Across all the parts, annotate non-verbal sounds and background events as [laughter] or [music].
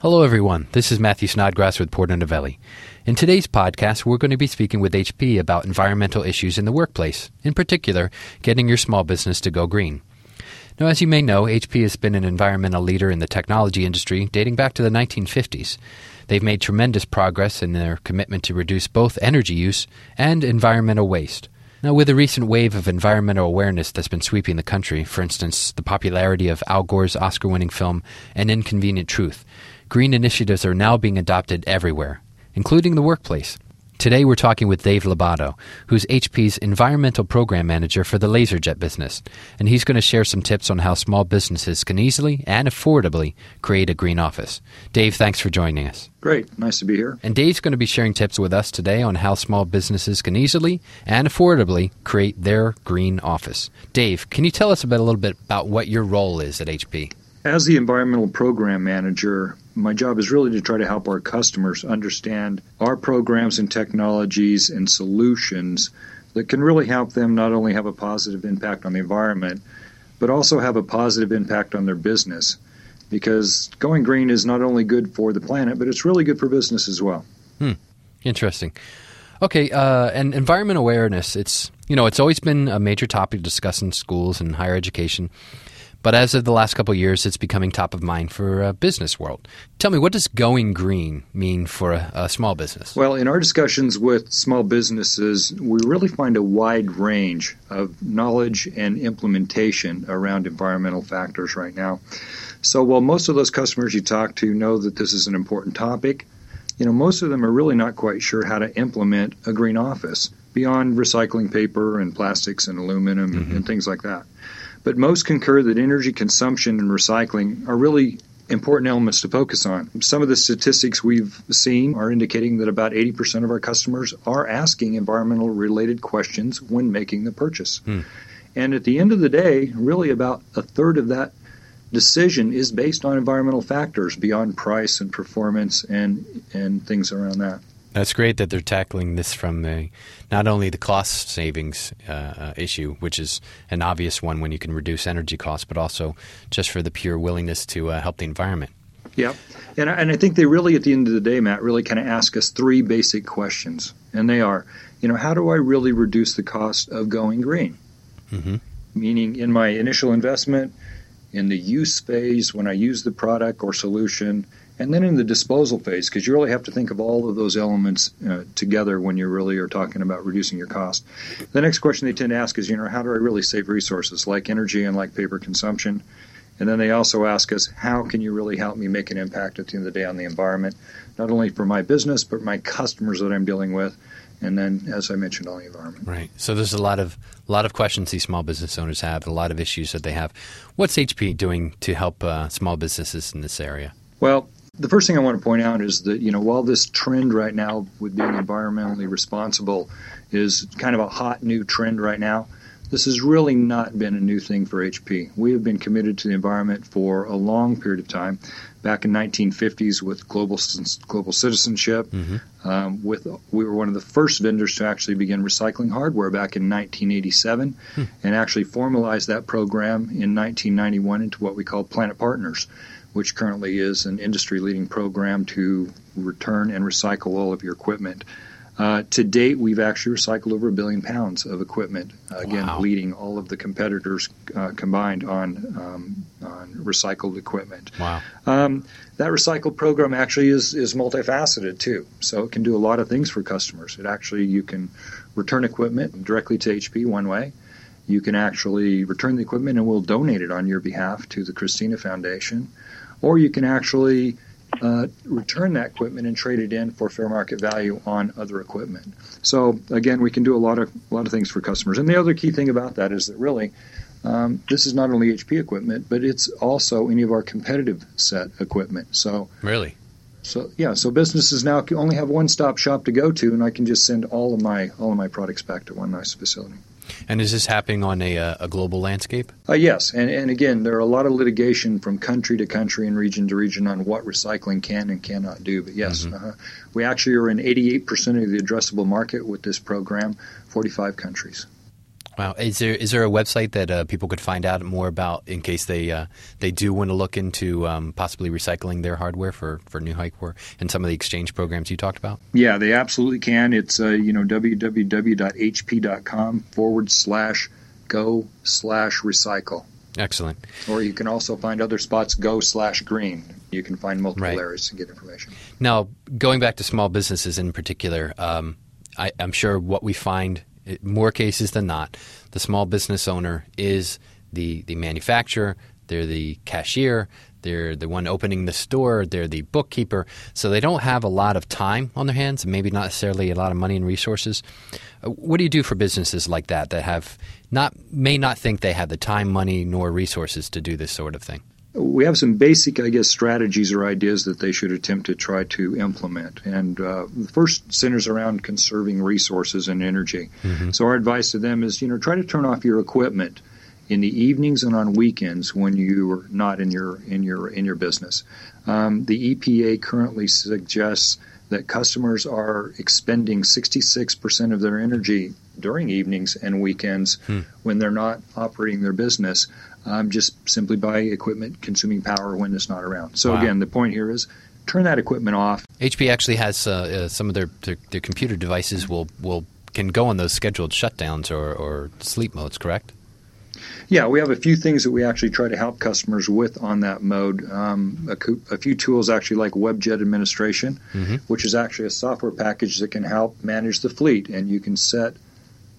Hello, everyone. This is Matthew Snodgrass with Porter Novelli. In today's podcast, we're going to be speaking with HP about environmental issues in the workplace, in particular, getting your small business to go green. Now, as you may know, HP has been an environmental leader in the technology industry dating back to the 1950s. They've made tremendous progress in their commitment to reduce both energy use and environmental waste. Now, with the recent wave of environmental awareness that's been sweeping the country, for instance, the popularity of Al Gore's Oscar winning film An Inconvenient Truth, green initiatives are now being adopted everywhere, including the workplace. Today we're talking with Dave Lobato, who's HP's environmental program manager for the LaserJet business, and he's going to share some tips on how small businesses can easily and affordably create a green office. Dave, thanks for joining us. Great, nice to be here. And Dave's going to be sharing tips with us today on how small businesses can easily and affordably create their green office. Dave, can you tell us a, bit, a little bit about what your role is at HP? As the environmental program manager, my job is really to try to help our customers understand our programs and technologies and solutions that can really help them not only have a positive impact on the environment, but also have a positive impact on their business. Because going green is not only good for the planet, but it's really good for business as well. Hmm. Interesting. Okay, uh, and environment awareness, it's, you know, it's always been a major topic discussed in schools and higher education. But as of the last couple of years, it's becoming top of mind for a business world. Tell me, what does going green mean for a, a, small business? Well, in our discussions with small businesses, we really find a wide range of knowledge and implementation around environmental factors right now. So while most of those customers you talk to know that this is an important topic, you know, most of them are really not quite sure how to implement a green office beyond recycling paper and plastics and aluminum mm-hmm. and things like that. But most concur that energy consumption and recycling are really important elements to focus on. Some of the statistics we've seen are indicating that about 80% of our customers are asking environmental related questions when making the purchase. Hmm. And at the end of the day, really about a third of that decision is based on environmental factors beyond price and performance and and things around that. That's great that they're tackling this from the, not only the cost savings uh, uh, issue, which is an obvious one when you can reduce energy costs, but also just for the pure willingness to uh, help the environment. Yeah, and I, and I think they really, at the end of the day, Matt, really kind of ask us three basic questions, and they are, you know, how do I really reduce the cost of going green? Mm-hmm. Meaning, in my initial investment, in the use phase, when I use the product or solution, and then in the disposal phase, because you really have to think of all of those elements uh, together when you really are talking about reducing your cost. The next question they tend to ask is, you know, how do I really save resources like energy and like paper consumption? And then they also ask us, how can you really help me make an impact at the end of the day on the environment, not only for my business, but my customers that I'm dealing with, and then, as I mentioned, on the environment. Right. So there's a lot of a lot of questions these small business owners have, a lot of issues that they have. What's HP doing to help uh, small businesses in this area? Well, the first thing I want to point out is that you know while this trend right now with being environmentally responsible is kind of a hot new trend right now, this has really not been a new thing for HP. We have been committed to the environment for a long period of time. Back in 1950s with global global citizenship, mm-hmm. um, with we were one of the first vendors to actually begin recycling hardware back in 1987, hmm. and actually formalized that program in 1991 into what we call Planet Partners which currently is an industry leading program to return and recycle all of your equipment. Uh, to date, we've actually recycled over a billion pounds of equipment, uh, again, wow. leading all of the competitors uh, combined on, um, on recycled equipment. Wow. Um, that recycled program actually is, is multifaceted too. So it can do a lot of things for customers. It actually, you can return equipment directly to HP one way. You can actually return the equipment and we'll donate it on your behalf to the Christina Foundation or you can actually uh, return that equipment and trade it in for fair market value on other equipment. So again, we can do a lot of a lot of things for customers. And the other key thing about that is that really. Um, this is not only HP equipment, but it's also any of our competitive set equipment. So really, so yeah, so businesses now only have one stop shop to go to, and I can just send all of my all of my products back to one nice facility. And is this happening on a, uh, a global landscape? Uh, yes, and, and again, there are a lot of litigation from country to country and region to region on what recycling can and cannot do. But yes, mm-hmm. uh, we actually are in 88% of the addressable market with this program, 45 countries. Wow, is there is there a website that uh, people could find out more about in case they uh, they do want to look into um, possibly recycling their hardware for for New Hikeware and some of the exchange programs you talked about? Yeah, they absolutely can. It's uh, you know www.hp.com forward slash go slash recycle. Excellent. Or you can also find other spots go slash green. You can find multiple Right. areas to get information. Now, going back to small businesses in particular, um, I, I'm sure what we find, more cases than not, the small business owner is the, the manufacturer, they're the cashier, they're the one opening the store, they're the bookkeeper. So they don't have a lot of time on their hands, and maybe not necessarily a lot of money and resources. Uh, What do you do for businesses like that that have not may not think they have the time, money, nor resources to do this sort of thing? We have some basic, I guess, strategies or ideas that they should attempt to try to implement. And uh, the first centers around conserving resources and energy. So our advice to them is, you know, try to turn off your equipment in the evenings and on weekends when you are not in your in your in your business. Um, the EPA currently suggests that customers are expending 66% of their energy during evenings and weekends when they're not operating their business, um, just simply by equipment consuming power when it's not around. So Wow. again, the point here is turn that equipment off. HP actually has uh, uh, some of their, their their computer devices will will can go on those scheduled shutdowns or, or sleep modes. Correct? Yeah, we have a few things that we actually try to help customers with on that mode. Um, a, cou- a few tools actually like WebJet administration, which is actually a software package that can help manage the fleet, and you can set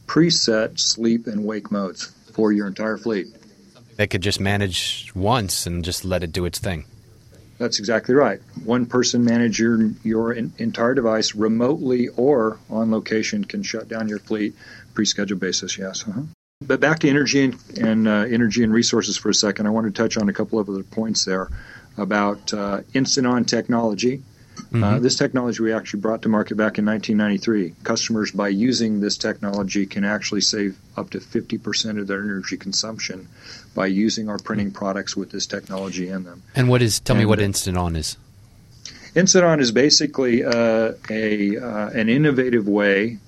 preset sleep and wake modes for your entire fleet. They could just manage once and just let it do its thing. That's exactly right. One person manage your your en- entire device remotely or on location can shut down your fleet pre-scheduled basis. Yes. Uh-huh. But back to energy and, and uh, energy and resources for a second. I want to touch on a couple of other points there about uh, instant on technology. Uh, this technology we actually brought to market back in 1993. Customers, by using this technology, can actually save up to 50% of their energy consumption by using our printing products with this technology in them. And what is? Tell me what uh, Instant On is. Instant On is basically uh, a uh, an innovative way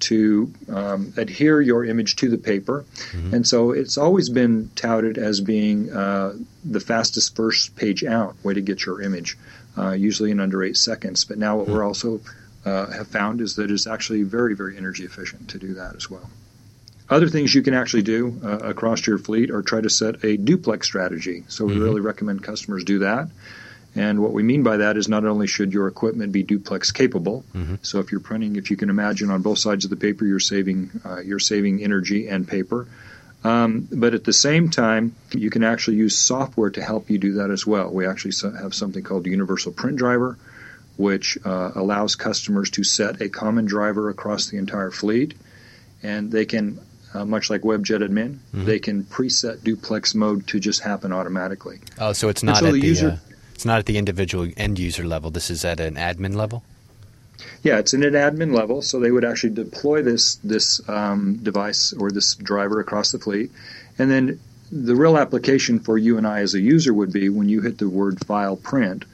to um, adhere your image to the paper, and so it's always been touted as being uh, the fastest first page out way to get your image, uh, usually in under eight seconds. But now what we're also uh, have found is that it's actually very very energy efficient to do that as well. Other things you can actually do uh, across your fleet are try to set a duplex strategy. So we really recommend customers do that. And what we mean by that is not only should your equipment be duplex capable, so if you're printing, if you can imagine on both sides of the paper, you're saving uh, you're saving energy and paper. Um, but at the same time, you can actually use software to help you do that as well. We actually have something called Universal Print Driver, which uh, allows customers to set a common driver across the entire fleet, and they can, uh, much like WebJet Admin, they can preset duplex mode to just happen automatically. Oh, so it's And not so at the the, user- uh, it's not at the individual end user level. This is at an admin level. Yeah, it's in an admin level, so they would actually deploy this this um, device or this driver across the fleet, and then the real application for you and I as a user would be when you hit the word file print,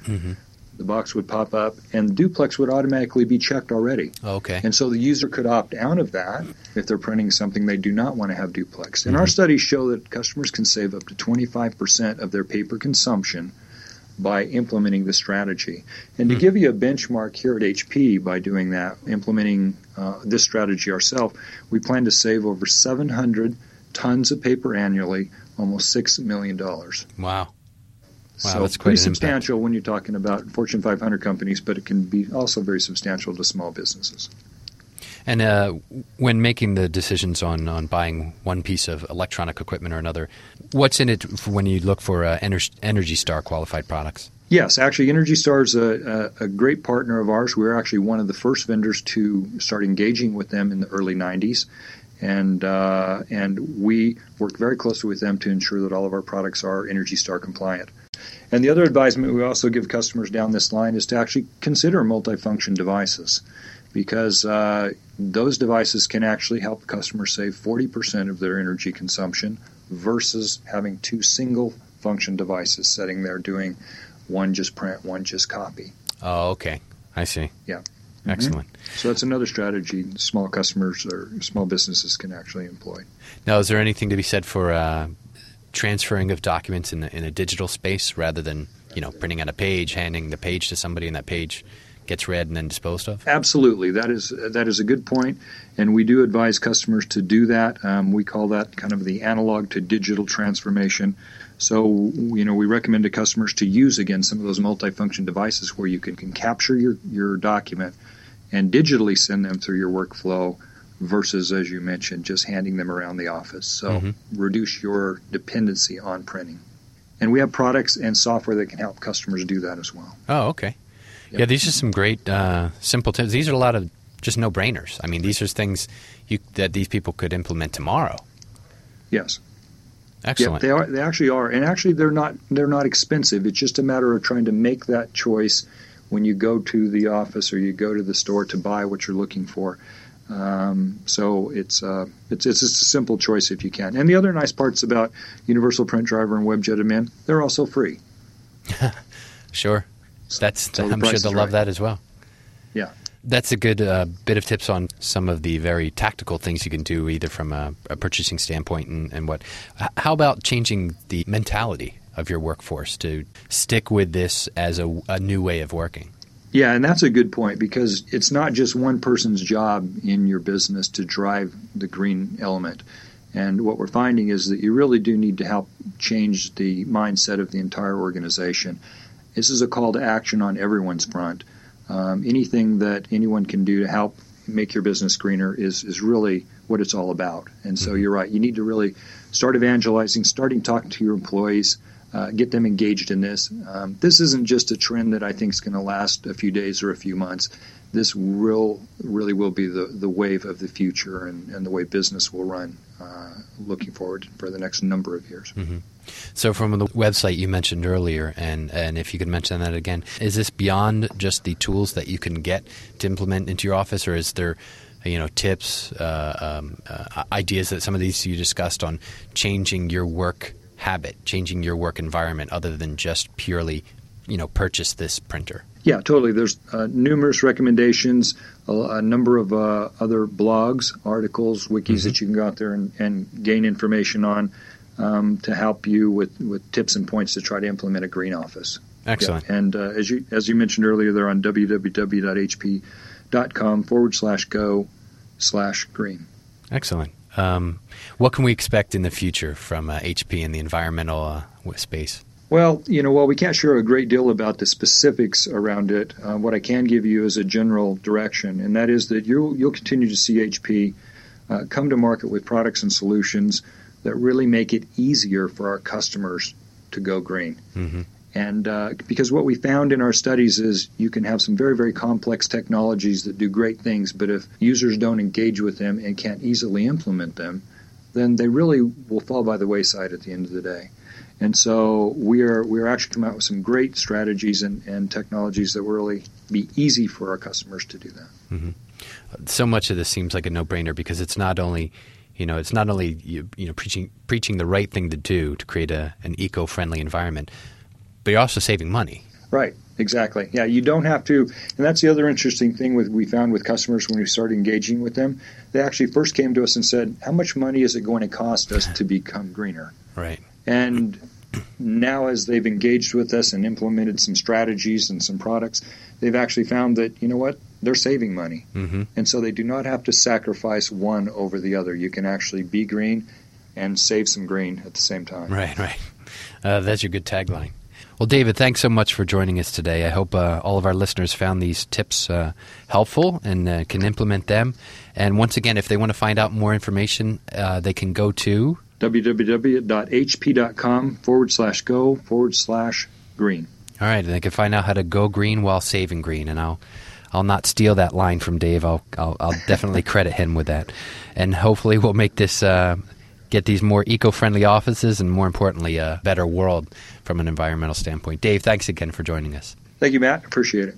the box would pop up, and duplex would automatically be checked already. Okay. And so the user could opt out of that if they're printing something they do not want to have duplex. And our studies show that customers can save up to 25% of their paper consumption by implementing the strategy. And to give you a benchmark here at HP by doing that, implementing uh, this strategy ourselves, we plan to save over 700 tons of paper annually, almost $6 million. Wow. Wow, so that's quite pretty an impact. substantial when you're talking about Fortune 500 companies, but it can be also very substantial to small businesses. And uh, when making the decisions on, on buying one piece of electronic equipment or another, what's in it when you look for uh, Ener- Energy Star qualified products? Yes, actually, Energy Star is a, a, a great partner of ours. We were actually one of the first vendors to start engaging with them in the early 90s. And, uh, and we work very closely with them to ensure that all of our products are Energy Star compliant. And the other advisement we also give customers down this line is to actually consider multifunction devices because uh, those devices can actually help customers save 40% of their energy consumption versus having two single function devices sitting there doing one just print, one just copy. Oh, okay. I see. Mm-hmm. Excellent. So that's another strategy small customers or small businesses can actually employ. Now, is there anything to be said for uh, transferring of documents in, in a digital space rather than you know printing out a page, handing the page to somebody, and that page gets read and then disposed of? Absolutely, that is that is a good point, and we do advise customers to do that. Um, we call that kind of the analog to digital transformation. So, you know, we recommend to customers to use again some of those multifunction devices where you can, can capture your, your document and digitally send them through your workflow versus, as you mentioned, just handing them around the office. So, Mhm. reduce your dependency on printing. And we have products and software that can help customers do that as well. Oh, okay. Yep. Yeah, these are some great uh, simple tips. These are a lot of just no brainers. I mean, these are things you, that these people could implement tomorrow. Yes. Excellent. Yeah, they are. They actually are, and actually, they're not. They're not expensive. It's just a matter of trying to make that choice when you go to the office or you go to the store to buy what you're looking for. Um, so it's uh, it's it's just a simple choice if you can. And the other nice parts about Universal Print Driver and WebJet Admin, they're also free. [laughs] Sure. That's So I'm price sure they'll love that as well. Yeah. That's a good uh, bit of tips on some of the very tactical things you can do, either from a, a purchasing standpoint and, and what. How about changing the mentality of your workforce to stick with this as a, a new way of working? Yeah, and that's a good point because it's not just one person's job in your business to drive the green element. And what we're finding is that you really do need to help change the mindset of the entire organization. This is a call to action on everyone's front. Um, anything that anyone can do to help make your business greener is, is really what it's all about. And so you're right. You need to really start evangelizing, starting talking to your employees, uh, get them engaged in this. Um, this isn't just a trend that I think is going to last a few days or a few months. This will really will be the, the wave of the future and, and the way business will run uh, looking forward for the next number of years. So, from the website you mentioned earlier, and, and if you could mention that again, is this beyond just the tools that you can get to implement into your office, or is there, you know, tips, uh, um, uh, ideas that some of these you discussed on changing your work habit, changing your work environment, other than just purely, you know, purchase this printer? Yeah, totally. There's uh, numerous recommendations, a, a number of uh, other blogs, articles, wikis that you can go out there and, and gain information on um, to help you with, with tips and points to try to implement a green office. Excellent. Yeah. And uh, as you as you mentioned earlier, they're on www.hp.com forward slash go slash green. Excellent. Um, what can we expect in the future from uh, HP in the environmental uh, space? Well, you know, while we can't share a great deal about the specifics around it, uh, what I can give you is a general direction, and that is that you'll you'll continue to see HP uh, come to market with products and solutions that really make it easier for our customers to go green. hmm And uh, because what we found in our studies is you can have some very, very complex technologies that do great things, but if users don't engage with them and can't easily implement them, then they really will fall by the wayside at the end of the day. And so we are we are actually coming out with some great strategies and, and technologies that will really be easy for our customers to do that. so much of this seems like a no-brainer because it's not only you know it's not only you, you know preaching preaching the right thing to do to create a, an eco-friendly environment but you're also saving money Right, exactly. Yeah, you don't have to, and that's the other interesting thing with we found with customers when we started engaging with them. They actually first came to us and said, "How much money is it going to cost us to become greener?" right And now, as they've engaged with us and implemented some strategies and some products, they've actually found that you know what they're saving money, hmm and so they do not have to sacrifice one over the other. You can actually be green and save some green at the same time. right right uh, that's your good tagline well david thanks so much for joining us today. I hope uh, all of our listeners found these tips uh, helpful and uh, can implement them. And once again if they want to find out more information uh, they can go to www.hp.com forward slash go forward slash green. All right, and they can find out how to go green while saving green, and I'll I'll not steal that line from Dave. I'll I'll, I'll [laughs] definitely credit him with that, and hopefully we'll make this uh, get these more eco-friendly offices, and more importantly, a better world from an environmental standpoint. Dave, thanks again for joining us. Thank you, Matt. Appreciate it.